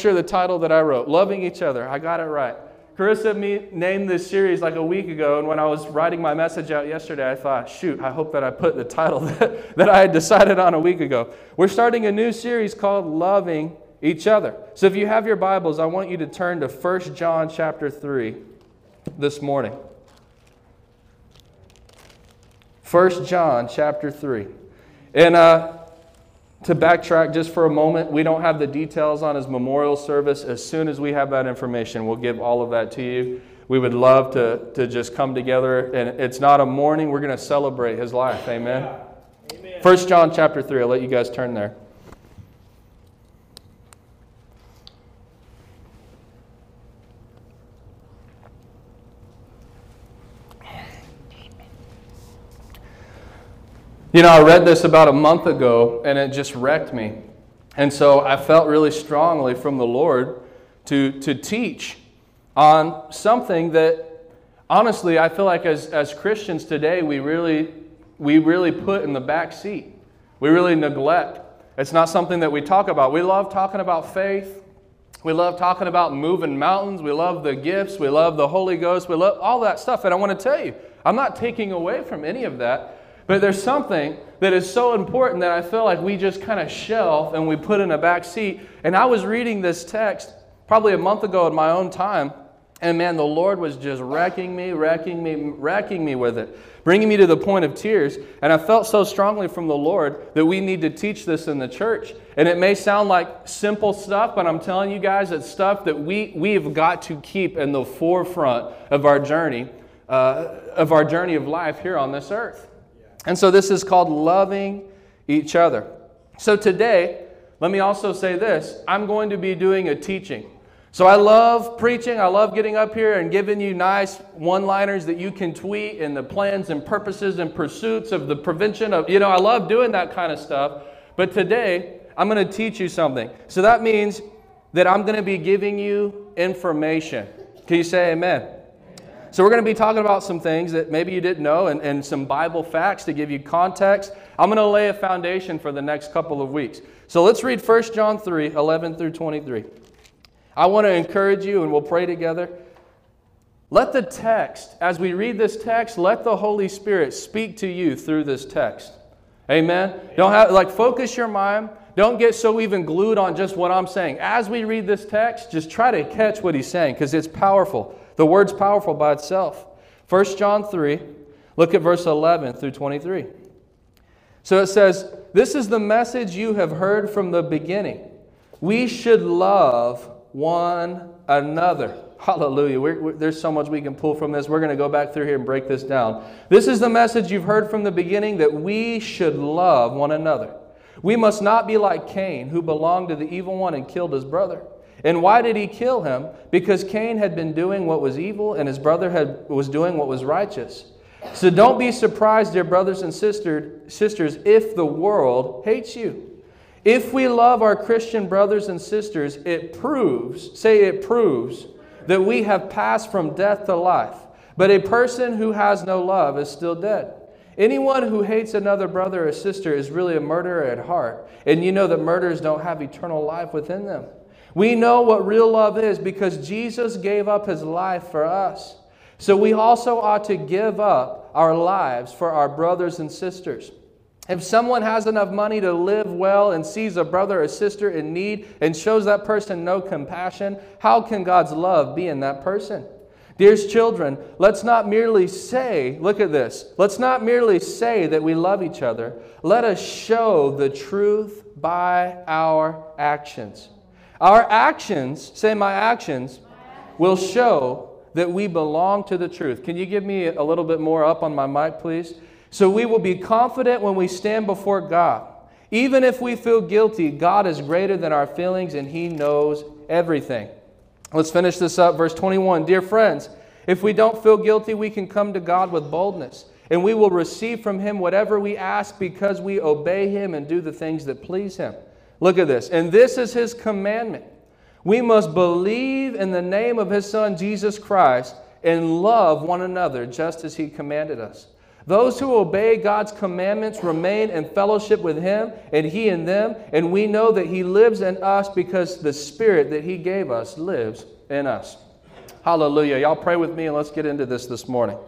Sure the title that I wrote, Loving Each Other. I got it right. Carissa me named this series like a week ago, and when I was writing my message out yesterday, I thought, shoot, I hope that I put the title that, that I had decided on a week ago. We're starting a new series called Loving Each Other. So if you have your Bibles, I want you to turn to 1 John chapter 3 this morning. 1 John chapter 3. And uh, to backtrack just for a moment, we don't have the details on his memorial service. As soon as we have that information, we'll give all of that to you. We would love to, to just come together. And it's not a mourning, we're going to celebrate his life. Amen. Amen. 1 John chapter 3. I'll let you guys turn there. You know, I read this about a month ago and it just wrecked me. And so I felt really strongly from the Lord to, to teach on something that honestly I feel like as, as Christians today we really we really put in the back seat. We really neglect. It's not something that we talk about. We love talking about faith. We love talking about moving mountains. We love the gifts. We love the Holy Ghost. We love all that stuff. And I want to tell you, I'm not taking away from any of that. But there's something that is so important that I feel like we just kind of shelf and we put in a back seat. And I was reading this text probably a month ago in my own time, and man, the Lord was just wrecking me, wrecking me, wrecking me with it, bringing me to the point of tears. And I felt so strongly from the Lord that we need to teach this in the church. And it may sound like simple stuff, but I'm telling you guys, it's stuff that we, we've got to keep in the forefront of our journey, uh, of our journey of life here on this earth. And so this is called loving each other. So today, let me also say this I'm going to be doing a teaching. So I love preaching. I love getting up here and giving you nice one liners that you can tweet and the plans and purposes and pursuits of the prevention of, you know, I love doing that kind of stuff. But today, I'm going to teach you something. So that means that I'm going to be giving you information. Can you say amen? So, we're going to be talking about some things that maybe you didn't know and, and some Bible facts to give you context. I'm going to lay a foundation for the next couple of weeks. So, let's read 1 John 3 11 through 23. I want to encourage you, and we'll pray together. Let the text, as we read this text, let the Holy Spirit speak to you through this text. Amen. Don't have like focus your mind. Don't get so even glued on just what I'm saying. As we read this text, just try to catch what he's saying because it's powerful. The word's powerful by itself. 1 John 3, look at verse 11 through 23. So it says, This is the message you have heard from the beginning. We should love one another. Hallelujah. We're, we're, there's so much we can pull from this. We're going to go back through here and break this down. This is the message you've heard from the beginning that we should love one another. We must not be like Cain, who belonged to the evil one and killed his brother. And why did he kill him? Because Cain had been doing what was evil and his brother had, was doing what was righteous. So don't be surprised, dear brothers and sister, sisters, if the world hates you. If we love our Christian brothers and sisters, it proves, say it proves, that we have passed from death to life. But a person who has no love is still dead. Anyone who hates another brother or sister is really a murderer at heart. And you know that murderers don't have eternal life within them. We know what real love is because Jesus gave up his life for us. So we also ought to give up our lives for our brothers and sisters. If someone has enough money to live well and sees a brother or sister in need and shows that person no compassion, how can God's love be in that person? Dearest children, let's not merely say, look at this, let's not merely say that we love each other. Let us show the truth by our actions. Our actions, say my actions, will show that we belong to the truth. Can you give me a little bit more up on my mic, please? So we will be confident when we stand before God. Even if we feel guilty, God is greater than our feelings and He knows everything. Let's finish this up. Verse 21 Dear friends, if we don't feel guilty, we can come to God with boldness, and we will receive from Him whatever we ask because we obey Him and do the things that please Him. Look at this. And this is His commandment. We must believe in the name of His Son, Jesus Christ, and love one another just as He commanded us. Those who obey God's commandments remain in fellowship with Him and He in them, and we know that He lives in us because the Spirit that He gave us lives in us. Hallelujah. Y'all pray with me and let's get into this this morning.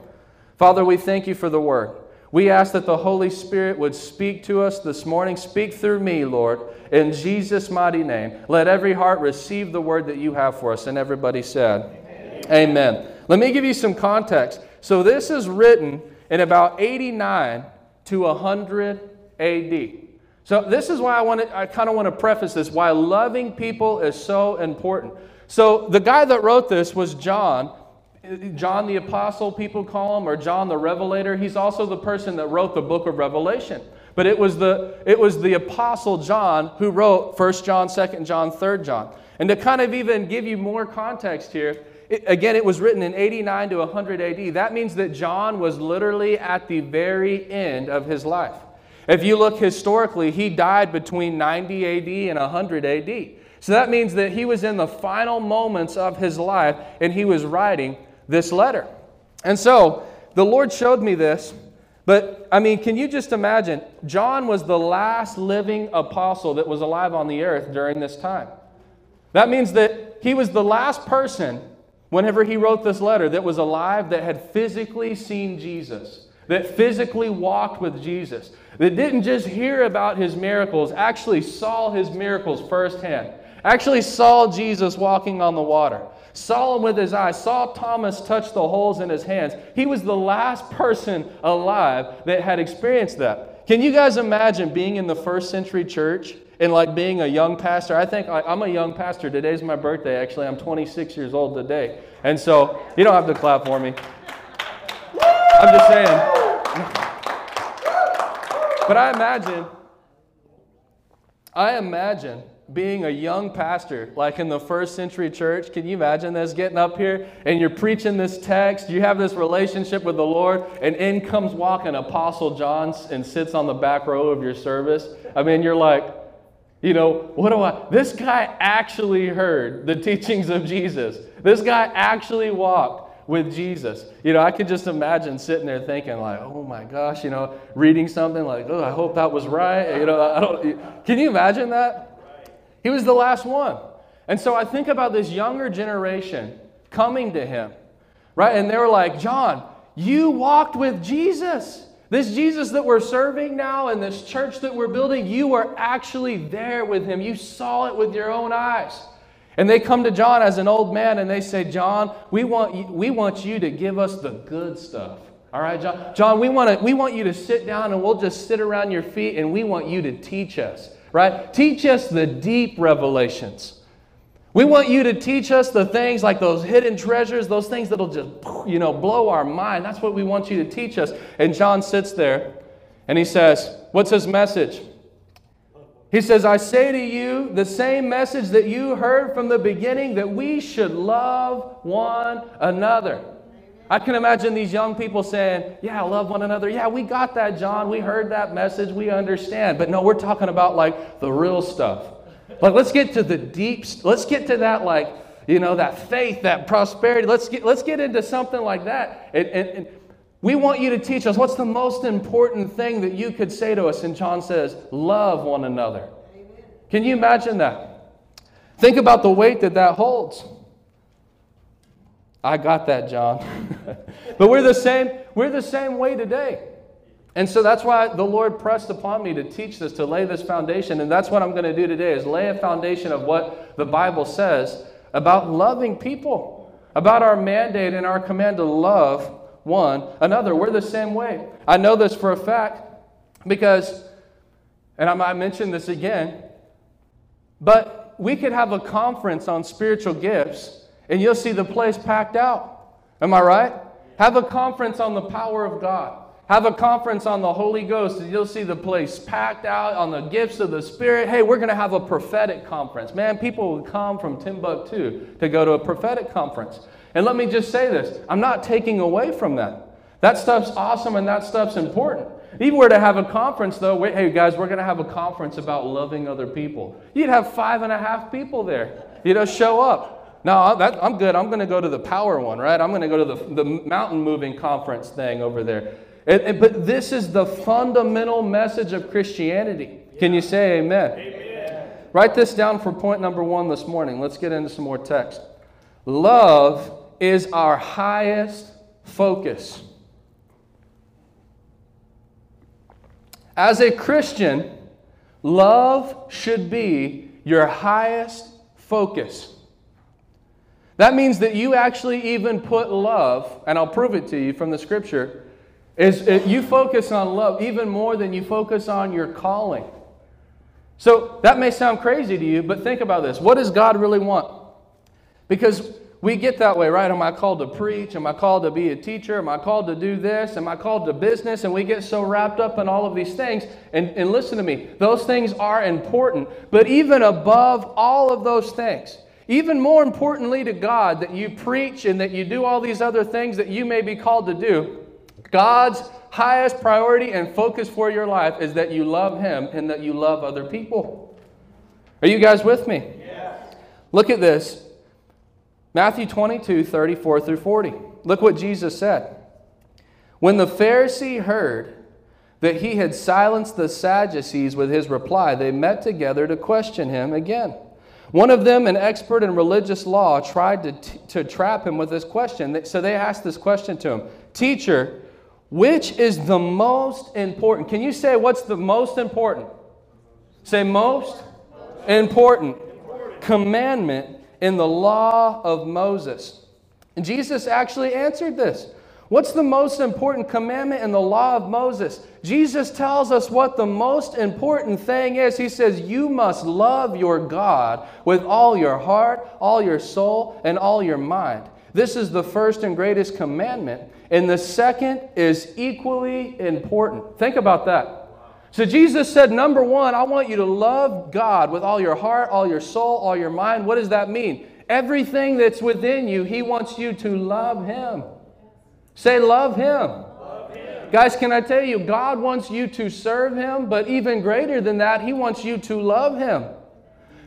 Father, we thank you for the word. We ask that the Holy Spirit would speak to us this morning. Speak through me, Lord, in Jesus' mighty name. Let every heart receive the word that you have for us. And everybody said, Amen. Amen. Let me give you some context. So, this is written in about 89 to 100 AD. So this is why I want to, I kind of want to preface this why loving people is so important. So the guy that wrote this was John. John the Apostle, people call him, or John the Revelator. He's also the person that wrote the book of Revelation. But it was the, it was the Apostle John who wrote 1 John, 2 John, 3 John. And to kind of even give you more context here, it, again, it was written in 89 to 100 AD. That means that John was literally at the very end of his life. If you look historically, he died between 90 AD and 100 AD. So that means that he was in the final moments of his life and he was writing this letter. And so the Lord showed me this. But I mean, can you just imagine? John was the last living apostle that was alive on the earth during this time. That means that he was the last person whenever he wrote this letter that was alive, that had physically seen Jesus, that physically walked with Jesus, that didn't just hear about his miracles, actually saw his miracles firsthand, actually saw Jesus walking on the water, saw him with his eyes, saw Thomas touch the holes in his hands. He was the last person alive that had experienced that. Can you guys imagine being in the first century church and like being a young pastor, I think I, am a young pastor. Today's my birthday, actually. I'm 26 years old today. And so you don't have to clap for me. I'm just saying. But I imagine, I imagine being a young pastor, like in the first century church. Can you imagine this? Getting up here and you're preaching this text, you have this relationship with the Lord, and in comes walking Apostle John and sits on the back row of your service. I mean, you're like, you know, what do I? This guy actually heard the teachings of Jesus. This guy actually walked with Jesus. You know, I could just imagine sitting there thinking, like, oh my gosh, you know, reading something like, oh, I hope that was right. You know, I don't. Can you imagine that? He was the last one. And so I think about this younger generation coming to him, right? And they were like, John, you walked with Jesus. This Jesus that we're serving now and this church that we're building, you were actually there with him. You saw it with your own eyes. And they come to John as an old man and they say, John, we want you, we want you to give us the good stuff. All right, John? John, we want, to, we want you to sit down and we'll just sit around your feet and we want you to teach us, right? Teach us the deep revelations. We want you to teach us the things like those hidden treasures, those things that'll just, you know, blow our mind. That's what we want you to teach us. And John sits there and he says, What's his message? He says, I say to you the same message that you heard from the beginning that we should love one another. I can imagine these young people saying, Yeah, love one another. Yeah, we got that, John. We heard that message. We understand. But no, we're talking about like the real stuff. Like, let's get to the deep, let's get to that, like, you know, that faith, that prosperity. Let's get, let's get into something like that. And, and, and we want you to teach us what's the most important thing that you could say to us. And John says, love one another. Amen. Can you imagine that? Think about the weight that that holds. I got that, John. but we're the same, we're the same way today. And so that's why the Lord pressed upon me to teach this, to lay this foundation. And that's what I'm going to do today is lay a foundation of what the Bible says about loving people, about our mandate and our command to love one another. We're the same way. I know this for a fact because, and I might mention this again, but we could have a conference on spiritual gifts and you'll see the place packed out. Am I right? Have a conference on the power of God have a conference on the Holy Ghost, and you'll see the place packed out on the gifts of the Spirit. Hey, we're going to have a prophetic conference. Man, people would come from Timbuktu to go to a prophetic conference. And let me just say this I'm not taking away from that. That stuff's awesome and that stuff's important. You were to have a conference, though, wait, hey guys, we're going to have a conference about loving other people. You'd have five and a half people there. You know, show up. No, that, I'm good. I'm going to go to the power one, right? I'm going to go to the, the mountain moving conference thing over there. It, it, but this is the fundamental message of Christianity. Can you say amen? amen? Write this down for point number one this morning. Let's get into some more text. Love is our highest focus. As a Christian, love should be your highest focus. That means that you actually even put love, and I'll prove it to you from the scripture, is you focus on love even more than you focus on your calling. So that may sound crazy to you, but think about this. What does God really want? Because we get that way, right? Am I called to preach? Am I called to be a teacher? Am I called to do this? Am I called to business? And we get so wrapped up in all of these things. And, and listen to me, those things are important. But even above all of those things, even more importantly to God, that you preach and that you do all these other things that you may be called to do, God's highest priority and focus for your life is that you love Him and that you love other people. Are you guys with me? Yes. Look at this Matthew 22, 34 through 40. Look what Jesus said. When the Pharisee heard that he had silenced the Sadducees with his reply, they met together to question him again. One of them, an expert in religious law, tried to, t- to trap him with this question. So they asked this question to him Teacher, which is the most important? Can you say what's the most important? Say most important commandment in the law of Moses. And Jesus actually answered this. What's the most important commandment in the law of Moses? Jesus tells us what the most important thing is. He says, You must love your God with all your heart, all your soul, and all your mind. This is the first and greatest commandment. And the second is equally important. Think about that. So Jesus said, number one, I want you to love God with all your heart, all your soul, all your mind. What does that mean? Everything that's within you, He wants you to love Him. Say, love Him. Guys, can I tell you, God wants you to serve Him, but even greater than that, He wants you to love Him.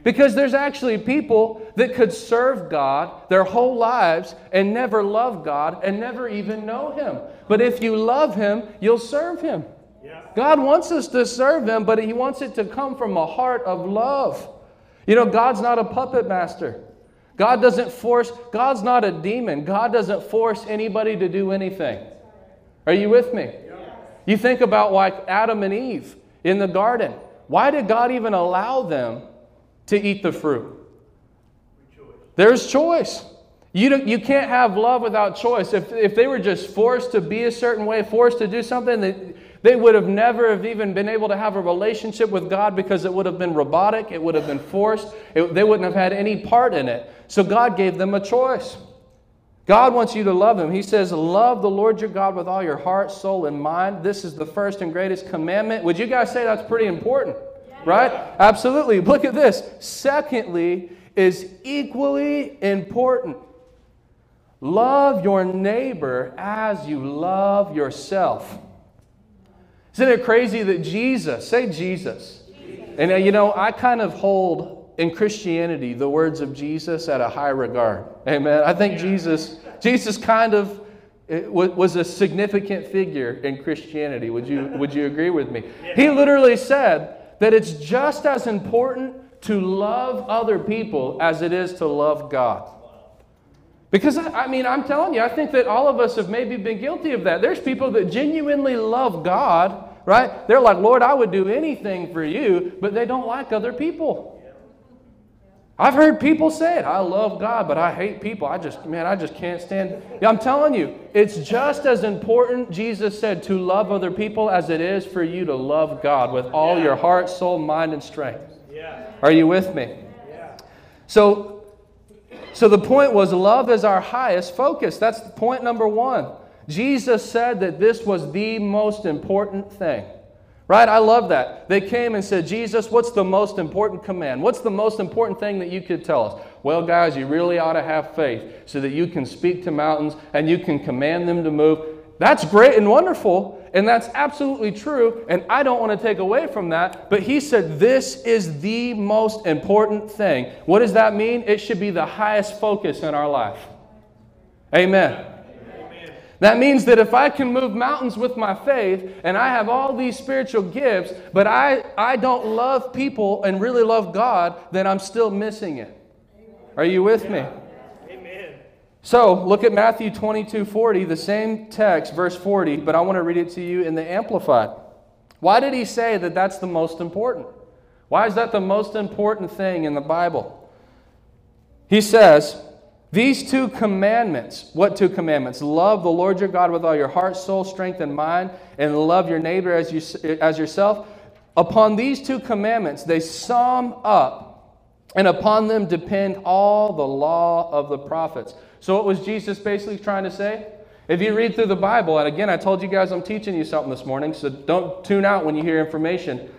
Because there's actually people that could serve God their whole lives and never love God and never even know Him. But if you love Him, you'll serve Him. God wants us to serve Him, but He wants it to come from a heart of love. You know, God's not a puppet master. God doesn't force, God's not a demon. God doesn't force anybody to do anything. Are you with me? You think about like Adam and Eve in the garden. Why did God even allow them to eat the fruit? There's choice. You, you can't have love without choice. If, if they were just forced to be a certain way, forced to do something, they, they would have never have even been able to have a relationship with God because it would have been robotic, it would have been forced, it, they wouldn't have had any part in it. So God gave them a choice. God wants you to love Him. He says, Love the Lord your God with all your heart, soul, and mind. This is the first and greatest commandment. Would you guys say that's pretty important? Right? Absolutely. Look at this. Secondly, is equally important. Love your neighbor as you love yourself. Isn't it crazy that Jesus, say Jesus. Jesus. And uh, you know, I kind of hold in Christianity the words of Jesus at a high regard. Amen. I think Jesus, Jesus kind of was a significant figure in Christianity. Would you, would you agree with me? He literally said that it's just as important to love other people as it is to love God. Because, I mean, I'm telling you, I think that all of us have maybe been guilty of that. There's people that genuinely love God, right? They're like, Lord, I would do anything for you, but they don't like other people. I've heard people say it. I love God, but I hate people. I just, man, I just can't stand. I'm telling you, it's just as important, Jesus said, to love other people as it is for you to love God with all your heart, soul, mind, and strength. Are you with me? So, so the point was love is our highest focus. That's point number one. Jesus said that this was the most important thing. Right? I love that. They came and said, Jesus, what's the most important command? What's the most important thing that you could tell us? Well, guys, you really ought to have faith so that you can speak to mountains and you can command them to move. That's great and wonderful, and that's absolutely true, and I don't want to take away from that. But he said, This is the most important thing. What does that mean? It should be the highest focus in our life. Amen. That means that if I can move mountains with my faith and I have all these spiritual gifts, but I, I don't love people and really love God, then I'm still missing it. Are you with me? So look at Matthew 22 40, the same text, verse 40, but I want to read it to you in the Amplified. Why did he say that that's the most important? Why is that the most important thing in the Bible? He says, these two commandments, what two commandments? Love the Lord your God with all your heart, soul, strength, and mind, and love your neighbor as, you, as yourself. Upon these two commandments, they sum up, and upon them depend all the law of the prophets. So, what was Jesus basically trying to say? If you read through the Bible, and again, I told you guys I'm teaching you something this morning, so don't tune out when you hear information.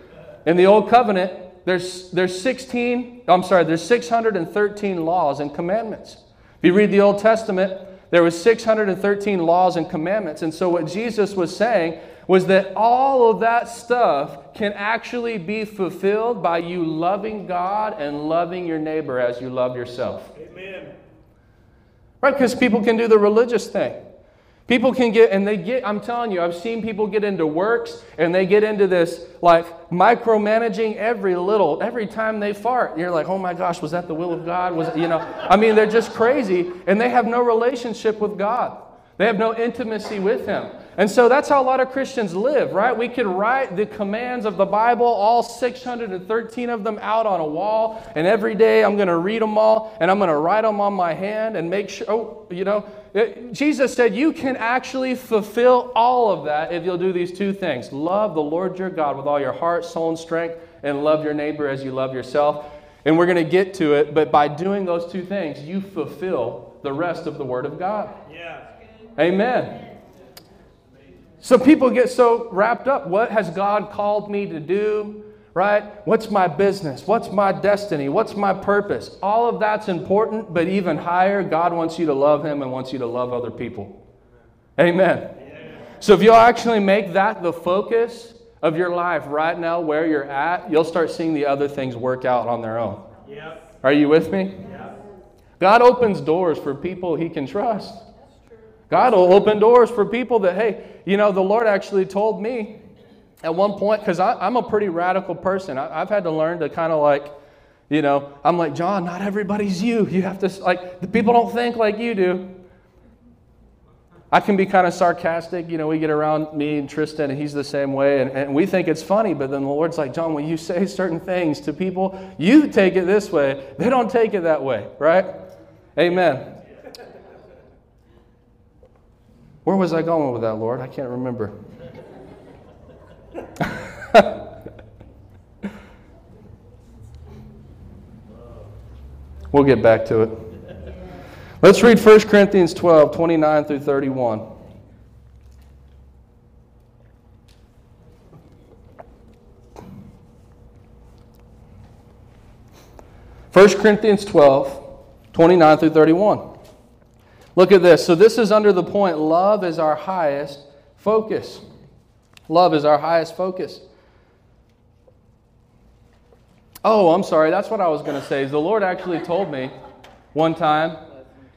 In the Old Covenant, there's, there's 16, I'm sorry, there's 613 laws and commandments. If you read the Old Testament, there was 613 laws and commandments. And so what Jesus was saying was that all of that stuff can actually be fulfilled by you loving God and loving your neighbor as you love yourself. Amen. Right? Because people can do the religious thing. People can get, and they get, I'm telling you, I've seen people get into works and they get into this like micromanaging every little, every time they fart. You're like, oh my gosh, was that the will of God? Was you know, I mean, they're just crazy and they have no relationship with God. They have no intimacy with Him. And so that's how a lot of Christians live, right? We could write the commands of the Bible, all 613 of them, out on a wall, and every day I'm going to read them all, and I'm going to write them on my hand and make sure, oh, you know. It, Jesus said you can actually fulfill all of that if you'll do these two things love the Lord your God with all your heart, soul, and strength, and love your neighbor as you love yourself. And we're going to get to it, but by doing those two things, you fulfill the rest of the Word of God. Yeah. Amen. So people get so wrapped up. What has God called me to do? Right? What's my business? What's my destiny? What's my purpose? All of that's important, but even higher, God wants you to love Him and wants you to love other people. Amen. So if you'll actually make that the focus of your life right now, where you're at, you'll start seeing the other things work out on their own. Yep. Are you with me? Yep. God opens doors for people He can trust. God will open doors for people that, hey, you know, the Lord actually told me at one point, because I'm a pretty radical person. I, have had to learn to kind of like, you know, I'm like, John, not everybody's you. You have to, like, the people don't think like you do. I can be kind of sarcastic. You know, we get around me and Tristan, and he's the same way, and, and we think it's funny, but then the Lord's like, John, when you say certain things to people, you take it this way. They don't take it that way, right? Amen. Where was I going with that, Lord? I can't remember. we'll get back to it. Let's read 1 Corinthians 12 29 through 31. First Corinthians 12, 29 through 31. Look at this. So, this is under the point love is our highest focus. Love is our highest focus. Oh, I'm sorry. That's what I was going to say. The Lord actually told me one time.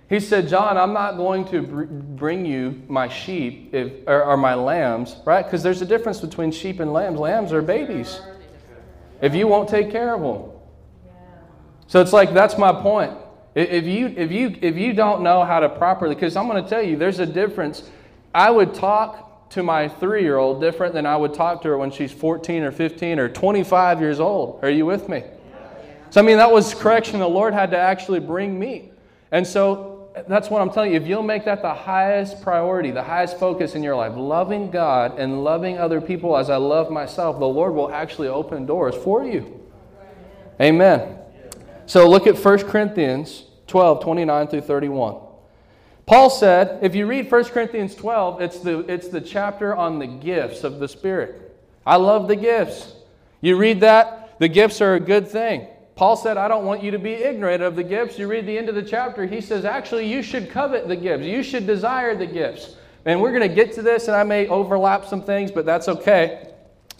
He said, John, I'm not going to bring you my sheep if, or, or my lambs, right? Because there's a difference between sheep and lambs. Lambs are babies. If you won't take care of them. So it's like, that's my point. If you, if you, if you don't know how to properly, because I'm going to tell you, there's a difference. I would talk to my three year old different than I would talk to her when she's 14 or 15 or 25 years old. Are you with me? So, I mean, that was correction the Lord had to actually bring me. And so, that's what I'm telling you. If you'll make that the highest priority, the highest focus in your life, loving God and loving other people as I love myself, the Lord will actually open doors for you. Amen. So look at 1 Corinthians 12, 29 through 31. Paul said, if you read 1 Corinthians 12, it's the, it's the chapter on the gifts of the Spirit. I love the gifts. You read that, the gifts are a good thing. Paul said, I don't want you to be ignorant of the gifts. You read the end of the chapter, he says, actually, you should covet the gifts. You should desire the gifts. And we're going to get to this, and I may overlap some things, but that's okay.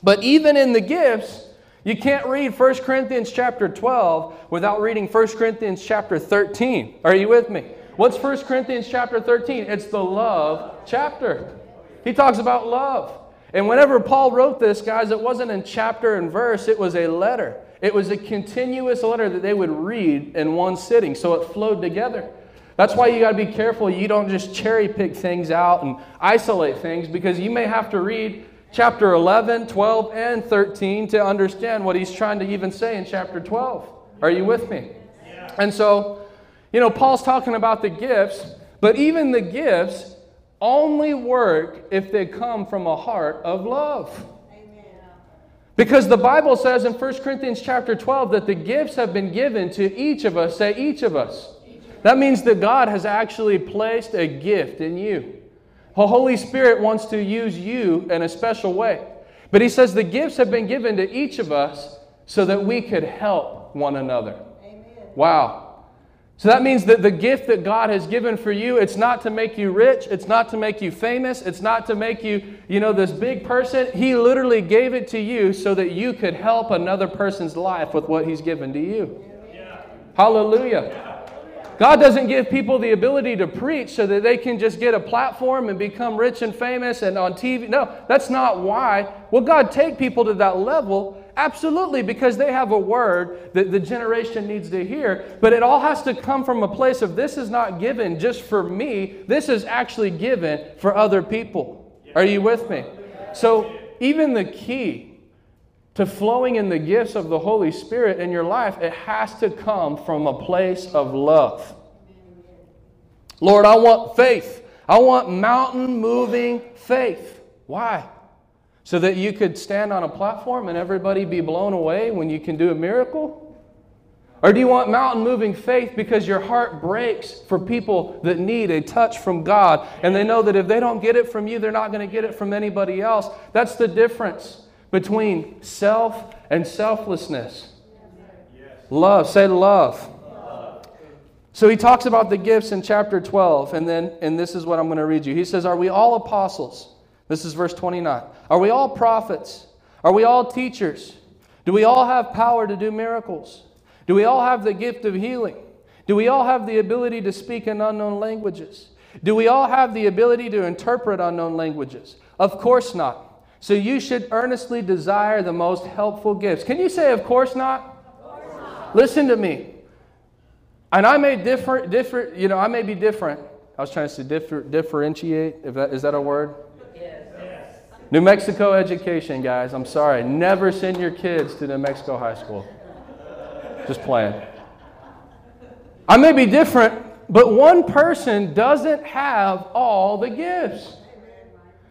But even in the gifts, you can't read 1 Corinthians chapter 12 without reading 1 Corinthians chapter 13. Are you with me? What's 1 Corinthians chapter 13? It's the love chapter. He talks about love. And whenever Paul wrote this, guys, it wasn't in chapter and verse, it was a letter. It was a continuous letter that they would read in one sitting, so it flowed together. That's why you got to be careful you don't just cherry pick things out and isolate things because you may have to read chapter 11, 12, and 13 to understand what he's trying to even say in chapter 12. Are you with me? And so you know, Paul's talking about the gifts, but even the gifts only work if they come from a heart of love. Because the Bible says in 1 Corinthians chapter 12 that the gifts have been given to each of us, say each of us. That means that God has actually placed a gift in you. The Holy Spirit wants to use you in a special way. But he says the gifts have been given to each of us so that we could help one another. Amen. Wow. So that means that the gift that God has given for you, it's not to make you rich, it's not to make you famous, it's not to make you, you know, this big person. He literally gave it to you so that you could help another person's life with what he's given to you. Yeah. Hallelujah. God doesn't give people the ability to preach so that they can just get a platform and become rich and famous and on TV. No, that's not why. Will God take people to that level? Absolutely, because they have a word that the generation needs to hear. But it all has to come from a place of this is not given just for me, this is actually given for other people. Are you with me? So, even the key to flowing in the gifts of the Holy Spirit in your life, it has to come from a place of love. Lord, I want faith. I want mountain moving faith. Why? So that you could stand on a platform and everybody be blown away when you can do a miracle? Or do you want mountain moving faith because your heart breaks for people that need a touch from God and they know that if they don't get it from you, they're not going to get it from anybody else? That's the difference between self and selflessness. Love, say love. love. So he talks about the gifts in chapter 12, and then, and this is what I'm going to read you. He says, Are we all apostles? This is verse 29. Are we all prophets? Are we all teachers? Do we all have power to do miracles? Do we all have the gift of healing? Do we all have the ability to speak in unknown languages? Do we all have the ability to interpret unknown languages? Of course not. So you should earnestly desire the most helpful gifts. Can you say, of course not? Of course not. Listen to me. And I may differ, differ, you know, I may be different. I was trying to say differ, differentiate. If that, is that a word? Yes. New Mexico education, guys. I'm sorry. Never send your kids to New Mexico high school. Just playing. I may be different, but one person doesn't have all the gifts.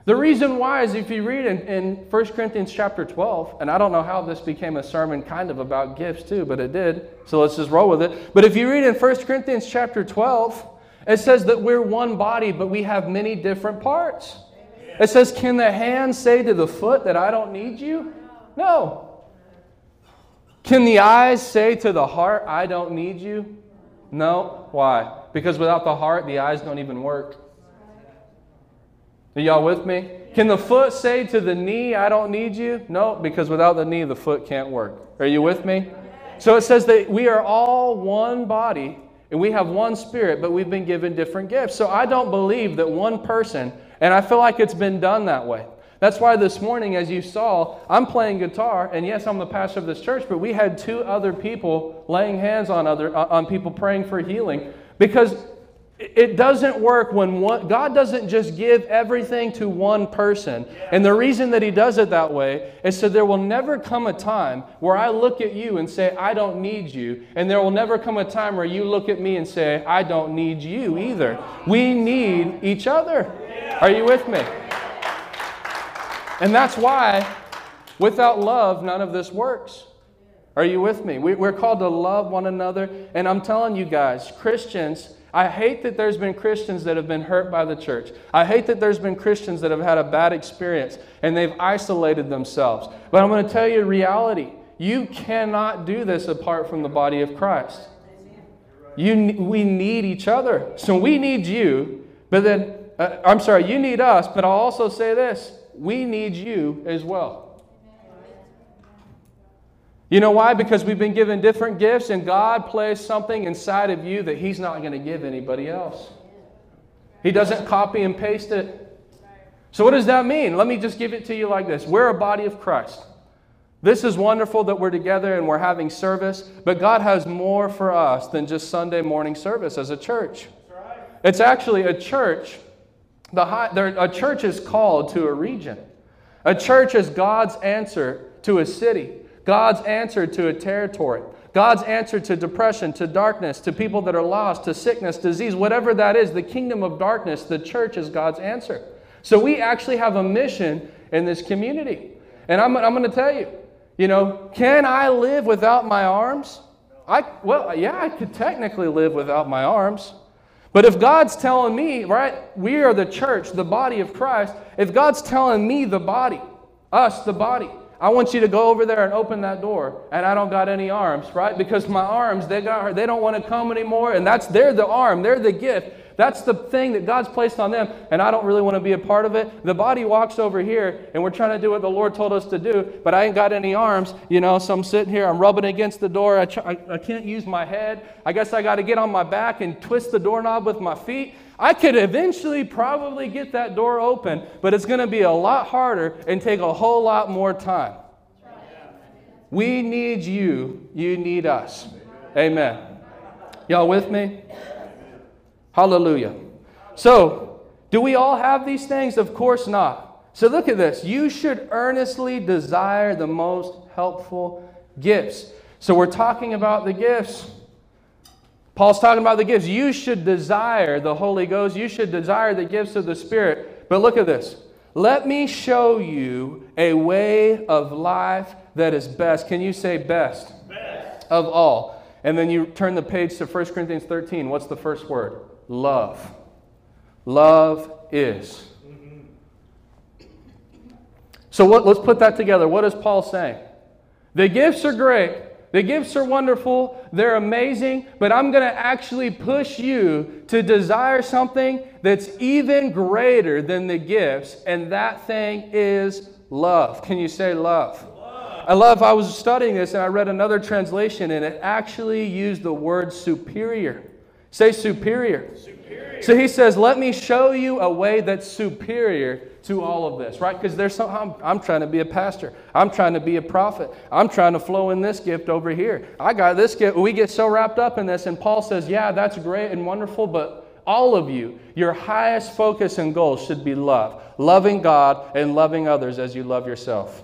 The reason why is if you read in, in 1 Corinthians chapter 12, and I don't know how this became a sermon kind of about gifts too, but it did, so let's just roll with it. But if you read in 1 Corinthians chapter 12, it says that we're one body, but we have many different parts. It says, Can the hand say to the foot that I don't need you? No. Can the eyes say to the heart, I don't need you? No. Why? Because without the heart, the eyes don't even work. Are y'all with me? Can the foot say to the knee, I don't need you? No, because without the knee, the foot can't work. Are you with me? So it says that we are all one body and we have one spirit, but we've been given different gifts. So I don't believe that one person and I feel like it's been done that way. That's why this morning, as you saw, I'm playing guitar, and yes, I'm the pastor of this church, but we had two other people laying hands on other on people praying for healing because it doesn't work when one, God doesn't just give everything to one person. And the reason that He does it that way is so there will never come a time where I look at you and say, I don't need you. And there will never come a time where you look at me and say, I don't need you either. We need each other. Are you with me? And that's why without love, none of this works. Are you with me? We're called to love one another. And I'm telling you guys, Christians, I hate that there's been Christians that have been hurt by the church. I hate that there's been Christians that have had a bad experience and they've isolated themselves. But I'm going to tell you reality. You cannot do this apart from the body of Christ. You, we need each other. So we need you, but then, uh, I'm sorry, you need us, but I'll also say this we need you as well. You know why? Because we've been given different gifts, and God placed something inside of you that He's not going to give anybody else. He doesn't copy and paste it. So, what does that mean? Let me just give it to you like this We're a body of Christ. This is wonderful that we're together and we're having service, but God has more for us than just Sunday morning service as a church. It's actually a church. The high, a church is called to a region. A church is God's answer to a city. God's answer to a territory. God's answer to depression, to darkness, to people that are lost, to sickness, disease, whatever that is, the kingdom of darkness, the church is God's answer. So we actually have a mission in this community. And I'm, I'm going to tell you, you know, can I live without my arms? I, well, yeah, I could technically live without my arms. But if God's telling me, right, we are the church, the body of Christ, if God's telling me, the body, us, the body, I want you to go over there and open that door. And I don't got any arms, right? Because my arms, they got they don't want to come anymore. And that's they're the arm, they're the gift. That's the thing that God's placed on them, and I don't really want to be a part of it. The body walks over here, and we're trying to do what the Lord told us to do, but I ain't got any arms, you know, so I'm sitting here, I'm rubbing against the door. I, I, I can't use my head. I guess I got to get on my back and twist the doorknob with my feet. I could eventually probably get that door open, but it's going to be a lot harder and take a whole lot more time. We need you, you need us. Amen. Y'all with me? Hallelujah. So, do we all have these things? Of course not. So, look at this. You should earnestly desire the most helpful gifts. So, we're talking about the gifts. Paul's talking about the gifts. You should desire the Holy Ghost. You should desire the gifts of the Spirit. But look at this. Let me show you a way of life that is best. Can you say best? Best. Of all. And then you turn the page to 1 Corinthians 13. What's the first word? Love. Love is. Mm-hmm. So what, let's put that together. What is Paul saying? The gifts are great. The gifts are wonderful, they're amazing, but I'm going to actually push you to desire something that's even greater than the gifts, and that thing is love. Can you say love? love? I love, I was studying this and I read another translation, and it actually used the word superior. Say superior. superior. So he says, Let me show you a way that's superior to all of this, right? Because there's some, I'm, I'm, trying to be a pastor. I'm trying to be a prophet. I'm trying to flow in this gift over here. I got this gift. We get so wrapped up in this. And Paul says, Yeah, that's great and wonderful, but all of you, your highest focus and goal should be love. Loving God and loving others as you love yourself.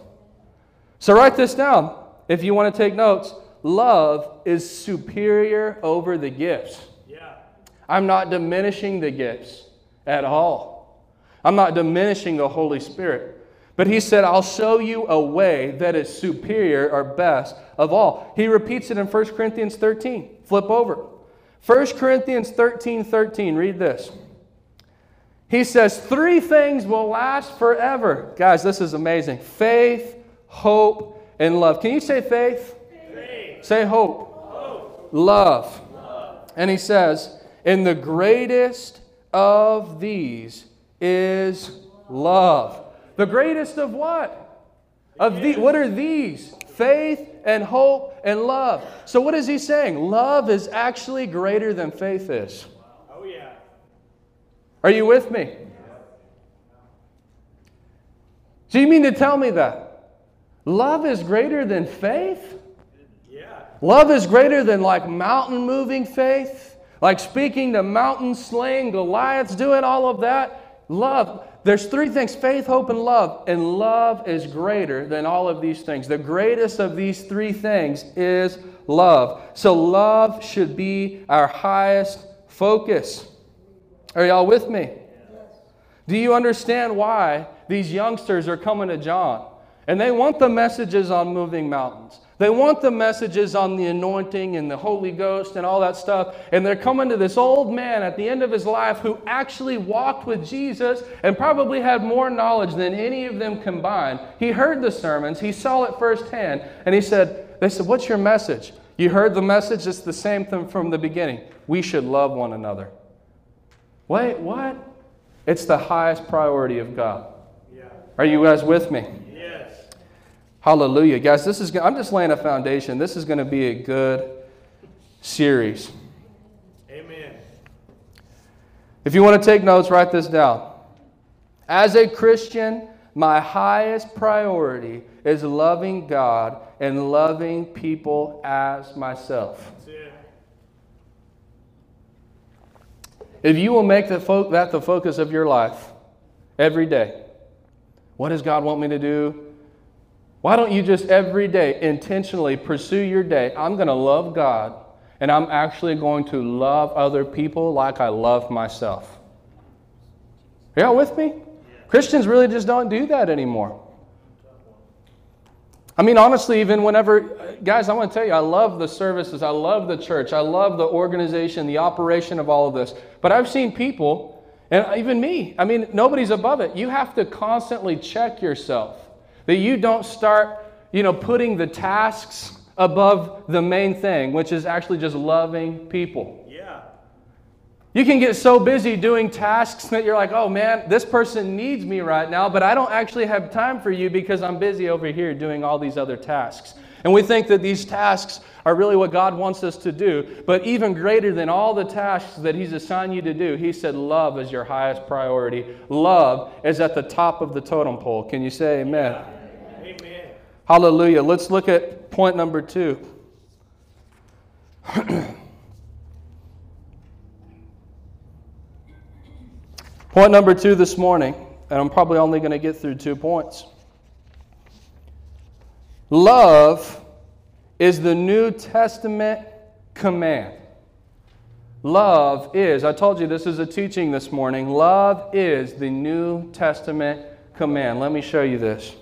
So write this down if you want to take notes. Love is superior over the gifts. I'm not diminishing the gifts at all. I'm not diminishing the Holy Spirit. But he said, I'll show you a way that is superior or best of all. He repeats it in 1 Corinthians 13. Flip over. 1 Corinthians 13 13. Read this. He says, Three things will last forever. Guys, this is amazing faith, hope, and love. Can you say faith? faith. Say hope. hope. Love. love. And he says, and the greatest of these is love. The greatest of what? Of the what are these? Faith and hope and love. So what is he saying? Love is actually greater than faith is. Oh yeah. Are you with me? So you mean to tell me that love is greater than faith? Yeah. Love is greater than like mountain moving faith? Like speaking to mountains, slaying Goliaths, doing all of that. Love. There's three things faith, hope, and love. And love is greater than all of these things. The greatest of these three things is love. So, love should be our highest focus. Are y'all with me? Do you understand why these youngsters are coming to John? And they want the messages on moving mountains. They want the messages on the anointing and the Holy Ghost and all that stuff. And they're coming to this old man at the end of his life who actually walked with Jesus and probably had more knowledge than any of them combined. He heard the sermons, he saw it firsthand, and he said, They said, What's your message? You heard the message, it's the same thing from the beginning. We should love one another. Wait, what? It's the highest priority of God. Yeah. Are you guys with me? Hallelujah. Guys, this is I'm just laying a foundation. This is going to be a good series. Amen. If you want to take notes, write this down. As a Christian, my highest priority is loving God and loving people as myself. If you will make that the focus of your life every day, what does God want me to do? Why don't you just every day intentionally pursue your day? I'm going to love God and I'm actually going to love other people like I love myself. Are y'all with me? Christians really just don't do that anymore. I mean, honestly, even whenever, guys, I want to tell you, I love the services, I love the church, I love the organization, the operation of all of this. But I've seen people, and even me, I mean, nobody's above it. You have to constantly check yourself. That you don't start, you know, putting the tasks above the main thing, which is actually just loving people. Yeah. You can get so busy doing tasks that you're like, oh man, this person needs me right now, but I don't actually have time for you because I'm busy over here doing all these other tasks. And we think that these tasks are really what God wants us to do. But even greater than all the tasks that He's assigned you to do, He said love is your highest priority. Love is at the top of the totem pole. Can you say amen? Hallelujah. Let's look at point number two. point number two this morning, and I'm probably only going to get through two points. Love is the New Testament command. Love is, I told you this is a teaching this morning. Love is the New Testament command. Let me show you this.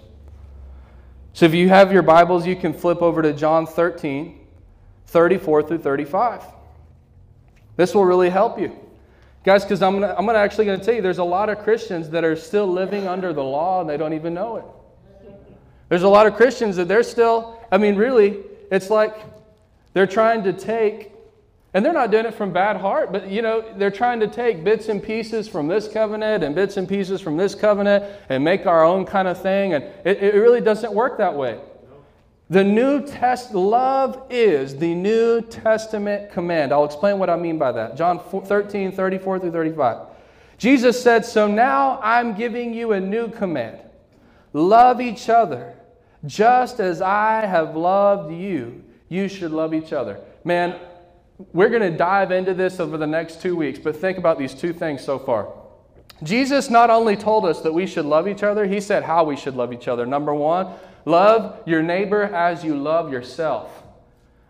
So if you have your Bibles, you can flip over to John 13, 34 through 35. This will really help you. Guys, because I'm, gonna, I'm gonna actually going to tell you there's a lot of Christians that are still living under the law and they don't even know it. There's a lot of Christians that they're still, I mean, really, it's like they're trying to take and they're not doing it from bad heart, but you know, they're trying to take bits and pieces from this covenant and bits and pieces from this covenant and make our own kind of thing. And it, it really doesn't work that way. The New Test love is the New Testament command. I'll explain what I mean by that. John 13, 34 through 35. Jesus said, So now I'm giving you a new command. Love each other. Just as I have loved you, you should love each other. Man, we're going to dive into this over the next two weeks, but think about these two things so far. Jesus not only told us that we should love each other, he said how we should love each other. Number one, love your neighbor as you love yourself.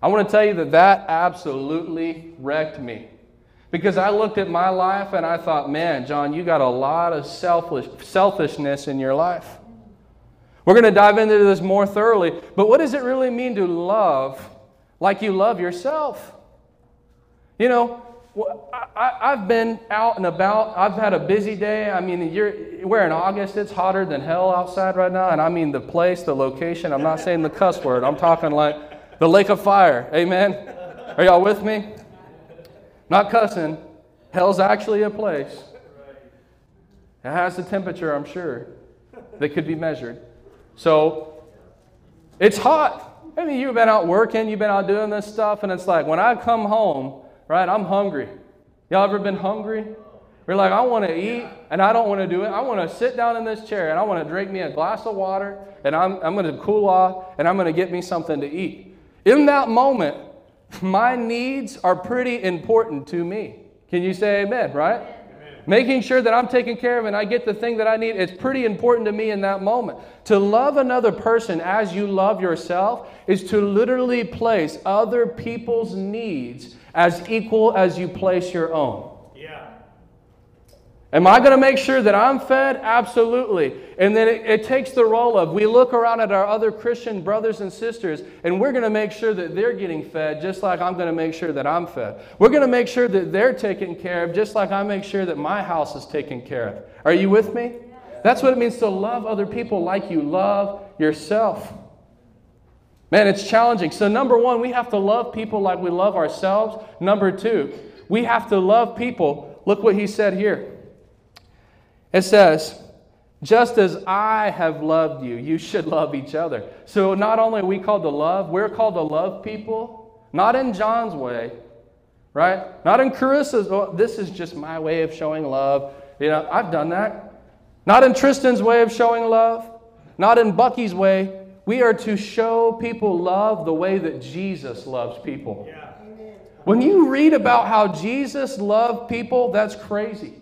I want to tell you that that absolutely wrecked me. Because I looked at my life and I thought, man, John, you got a lot of selfish, selfishness in your life. We're going to dive into this more thoroughly. But what does it really mean to love like you love yourself? You know, I, have been out and about. I've had a busy day. I mean, you're, we're in August. It's hotter than hell outside right now. And I mean the place, the location. I'm not saying the cuss word. I'm talking like the lake of fire. Amen. Are y'all with me? Not cussing. Hell's actually a place. It has the temperature, I'm sure, that could be measured. So it's hot. I mean, you've been out working, you've been out doing this stuff, and it's like when I come home, right? I'm hungry. Y'all ever been hungry? We're like, I want to eat and I don't want to do it. I want to sit down in this chair and I want to drink me a glass of water and I'm, I'm going to cool off and I'm going to get me something to eat. In that moment, my needs are pretty important to me. Can you say amen, right? Amen. Making sure that I'm taken care of and I get the thing that I need, it's pretty important to me in that moment. To love another person as you love yourself is to literally place other people's needs as equal as you place your own. Yeah. Am I going to make sure that I'm fed? Absolutely. And then it, it, takes the role of we look around at our other Christian brothers and sisters, and we're going to make sure that they're getting fed just like I'm going to make sure that I'm fed. We're going to make sure that they're taken care of just like I make sure that my house is taken care of. Are you with me? That's what it means to love other people like you love yourself. Man, it's challenging. So, number one, we have to love people like we love ourselves. Number two, we have to love people. Look what he said here. It says, just as I have loved you, you should love each other. So not only are we called to love, we're called to love people, not in John's way, right? Not in Carissa's, oh, this is just my way of showing love. You know, I've done that. Not in Tristan's way of showing love, not in Bucky's way. We are to show people love the way that Jesus loves people. When you read about how Jesus loved people, that's crazy.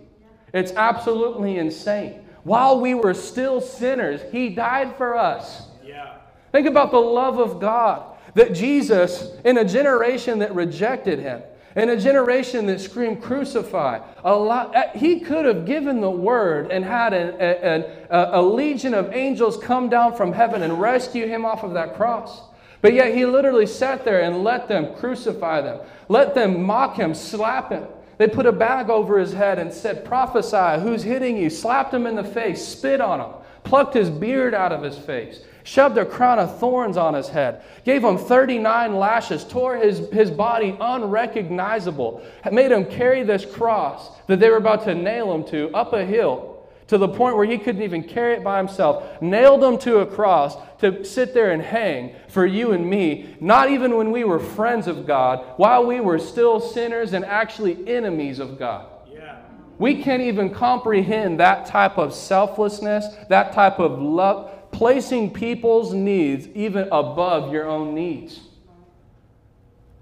It's absolutely insane. While we were still sinners, He died for us. Yeah. Think about the love of God that Jesus, in a generation that rejected Him, in a generation that screamed crucify, a lot, eh, He could have given the word and had a, a, a legion of angels come down from heaven and rescue Him off of that cross. But yet He literally sat there and let them crucify them, let them mock Him, slap Him. They put a bag over his head and said, Prophesy, who's hitting you? Slapped him in the face, spit on him, plucked his beard out of his face, shoved a crown of thorns on his head, gave him 39 lashes, tore his, his body unrecognizable, made him carry this cross that they were about to nail him to up a hill to the point where he couldn't even carry it by himself, nailed him to a cross to sit there and hang for you and me, not even when we were friends of God, while we were still sinners and actually enemies of God. Yeah. We can't even comprehend that type of selflessness, that type of love, placing people's needs even above your own needs.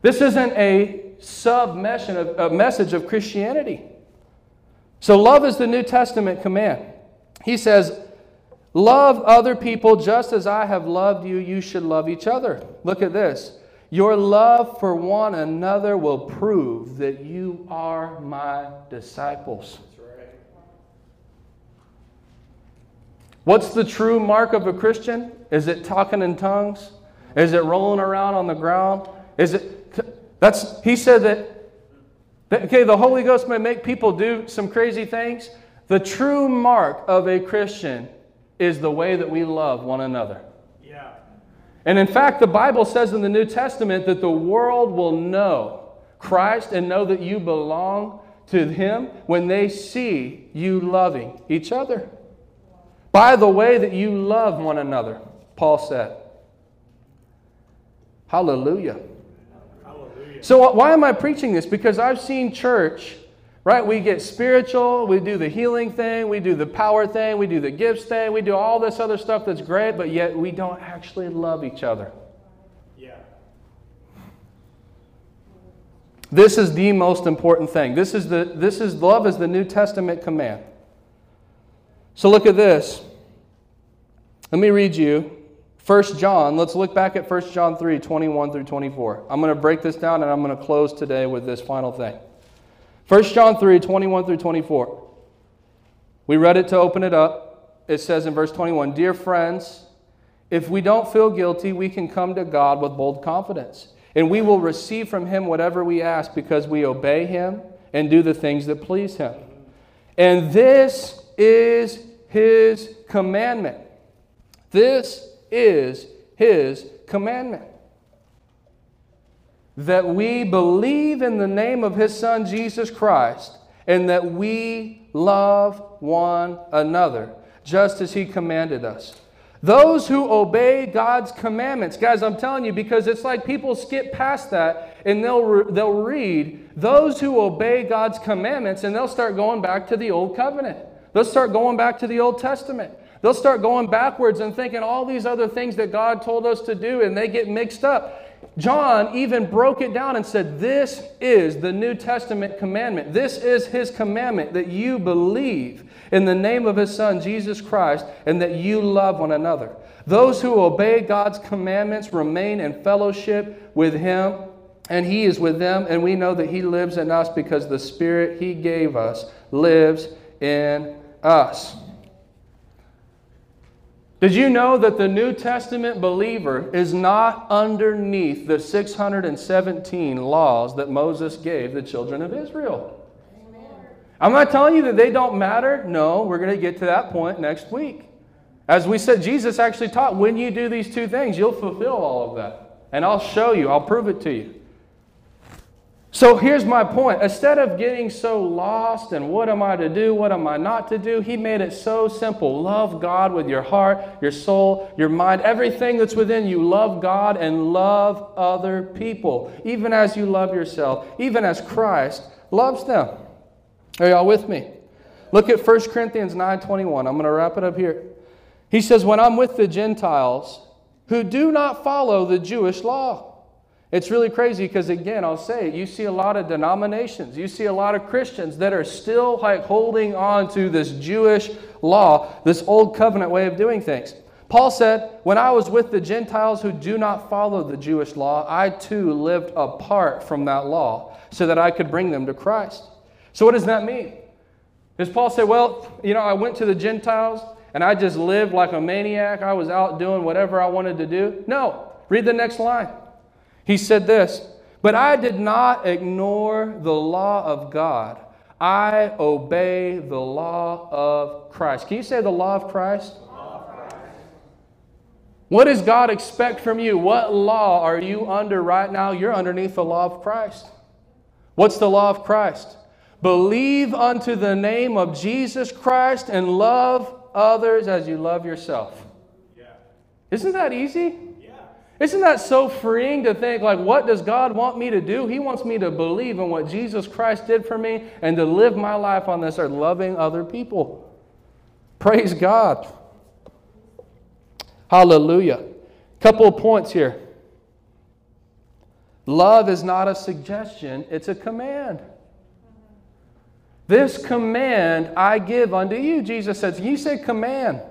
This isn't a a message of Christianity. So, love is the New Testament command. He says, Love other people just as I have loved you, you should love each other. Look at this. Your love for one another will prove that you are my disciples. What's the true mark of a Christian? Is it talking in tongues? Is it rolling around on the ground? Is it that's he said that Okay, the Holy Ghost may make people do some crazy things. The true mark of a Christian is the way that we love one another. Yeah. And in fact, the Bible says in the New Testament that the world will know Christ and know that you belong to Him when they see you loving each other. By the way that you love one another, Paul said. Hallelujah. So, why am I preaching this? Because I've seen church, right? We get spiritual, we do the healing thing, we do the power thing, we do the gifts thing, we do all this other stuff that's great, but yet we don't actually love each other. Yeah. This is the most important thing. This is the this is love is the New Testament command. So look at this. Let me read you 1 John, let's look back at 1 John 3 21 through 24. I'm going to break this down and I'm going to close today with this final thing. 1 John 3 21 through 24. We read it to open it up. It says in verse 21 Dear friends, if we don't feel guilty, we can come to God with bold confidence, and we will receive from Him whatever we ask because we obey Him and do the things that please Him. And this is His commandment. This is his commandment. That we believe in the name of his son Jesus Christ and that we love one another, just as he commanded us. Those who obey God's commandments, guys, I'm telling you, because it's like people skip past that and they'll, re- they'll read those who obey God's commandments and they'll start going back to the Old Covenant. They'll start going back to the Old Testament. They'll start going backwards and thinking all these other things that God told us to do, and they get mixed up. John even broke it down and said, This is the New Testament commandment. This is his commandment that you believe in the name of his Son, Jesus Christ, and that you love one another. Those who obey God's commandments remain in fellowship with him, and he is with them, and we know that he lives in us because the Spirit he gave us lives in us. Did you know that the New Testament believer is not underneath the 617 laws that Moses gave the children of Israel? I'm not telling you that they don't matter. No, we're going to get to that point next week. As we said, Jesus actually taught when you do these two things, you'll fulfill all of that. And I'll show you, I'll prove it to you. So here's my point. Instead of getting so lost and what am I to do, what am I not to do, he made it so simple. Love God with your heart, your soul, your mind, everything that's within you. Love God and love other people, even as you love yourself, even as Christ loves them. Are y'all with me? Look at 1 Corinthians 9:21. I'm going to wrap it up here. He says, "When I'm with the Gentiles who do not follow the Jewish law, it's really crazy because, again, I'll say, it, you see a lot of denominations, you see a lot of Christians that are still like holding on to this Jewish law, this old covenant way of doing things. Paul said, When I was with the Gentiles who do not follow the Jewish law, I too lived apart from that law so that I could bring them to Christ. So, what does that mean? Does Paul say, Well, you know, I went to the Gentiles and I just lived like a maniac? I was out doing whatever I wanted to do? No. Read the next line. He said this, but I did not ignore the law of God. I obey the law of Christ. Can you say the law of Christ? What does God expect from you? What law are you under right now? You're underneath the law of Christ. What's the law of Christ? Believe unto the name of Jesus Christ and love others as you love yourself. Yeah. Isn't that easy? Isn't that so freeing to think, like, what does God want me to do? He wants me to believe in what Jesus Christ did for me and to live my life on this earth loving other people. Praise God. Hallelujah. Couple of points here. Love is not a suggestion, it's a command. This command I give unto you, Jesus says. You say command.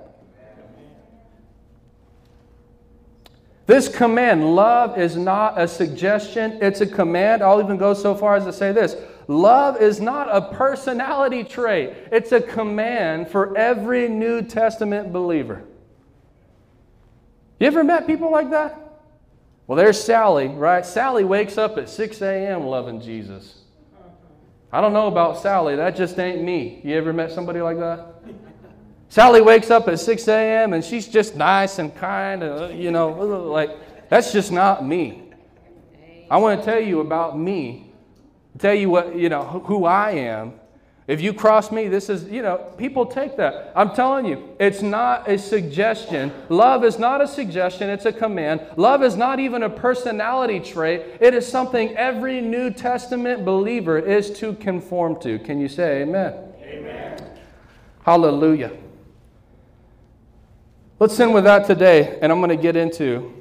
This command, love, is not a suggestion, it's a command. I'll even go so far as to say this love is not a personality trait, it's a command for every New Testament believer. You ever met people like that? Well, there's Sally, right? Sally wakes up at 6 a.m. loving Jesus. I don't know about Sally, that just ain't me. You ever met somebody like that? Sally wakes up at 6 a.m. and she's just nice and kind, and, uh, you know, like, that's just not me. I want to tell you about me, tell you what, you know, who I am. If you cross me, this is, you know, people take that. I'm telling you, it's not a suggestion. Love is not a suggestion, it's a command. Love is not even a personality trait, it is something every New Testament believer is to conform to. Can you say amen? Amen. Hallelujah. Let's end with that today, and I'm going to get into.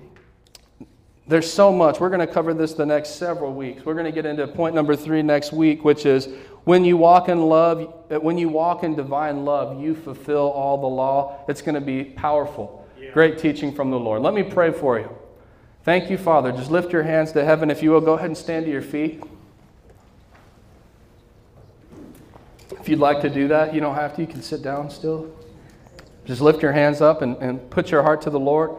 There's so much. We're going to cover this the next several weeks. We're going to get into point number three next week, which is when you walk in love, when you walk in divine love, you fulfill all the law. It's going to be powerful. Yeah. Great teaching from the Lord. Let me pray for you. Thank you, Father. Just lift your hands to heaven. If you will, go ahead and stand to your feet. If you'd like to do that, you don't have to. You can sit down still. Just lift your hands up and, and put your heart to the Lord.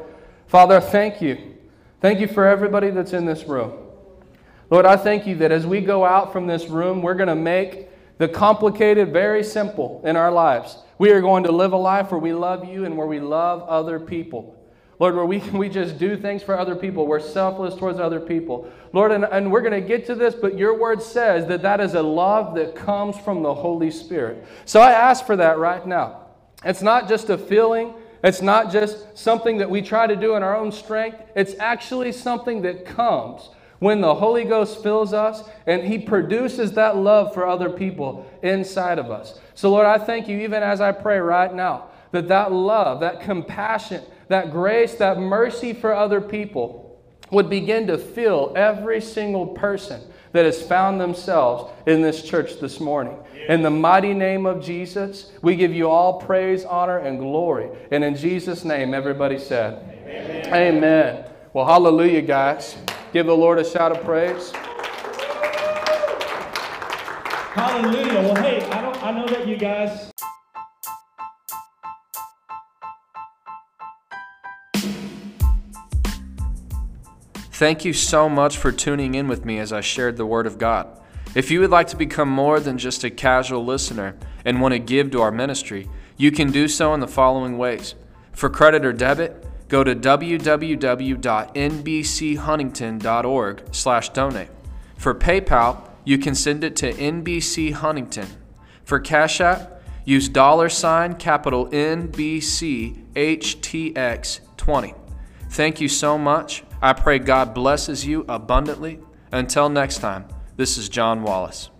Father, thank you. Thank you for everybody that's in this room. Lord, I thank you that as we go out from this room, we're going to make the complicated very simple in our lives. We are going to live a life where we love you and where we love other people. Lord, where we, we just do things for other people. We're selfless towards other people. Lord, and, and we're going to get to this, but your word says that that is a love that comes from the Holy Spirit. So I ask for that right now. It's not just a feeling. It's not just something that we try to do in our own strength. It's actually something that comes when the Holy Ghost fills us and He produces that love for other people inside of us. So, Lord, I thank you, even as I pray right now, that that love, that compassion, that grace, that mercy for other people would begin to fill every single person that has found themselves in this church this morning. In the mighty name of Jesus, we give you all praise, honor, and glory. And in Jesus' name, everybody said, Amen. Amen. Well, hallelujah, guys. Give the Lord a shout of praise. Hallelujah. Well, hey, I, don't, I know that you guys. Thank you so much for tuning in with me as I shared the Word of God. If you would like to become more than just a casual listener and want to give to our ministry, you can do so in the following ways. For credit or debit, go to www.nbchuntington.org/donate. For PayPal, you can send it to NBC Huntington. For Cash App, use dollar sign capital NBCHTX20. Thank you so much. I pray God blesses you abundantly. Until next time, this is John Wallace.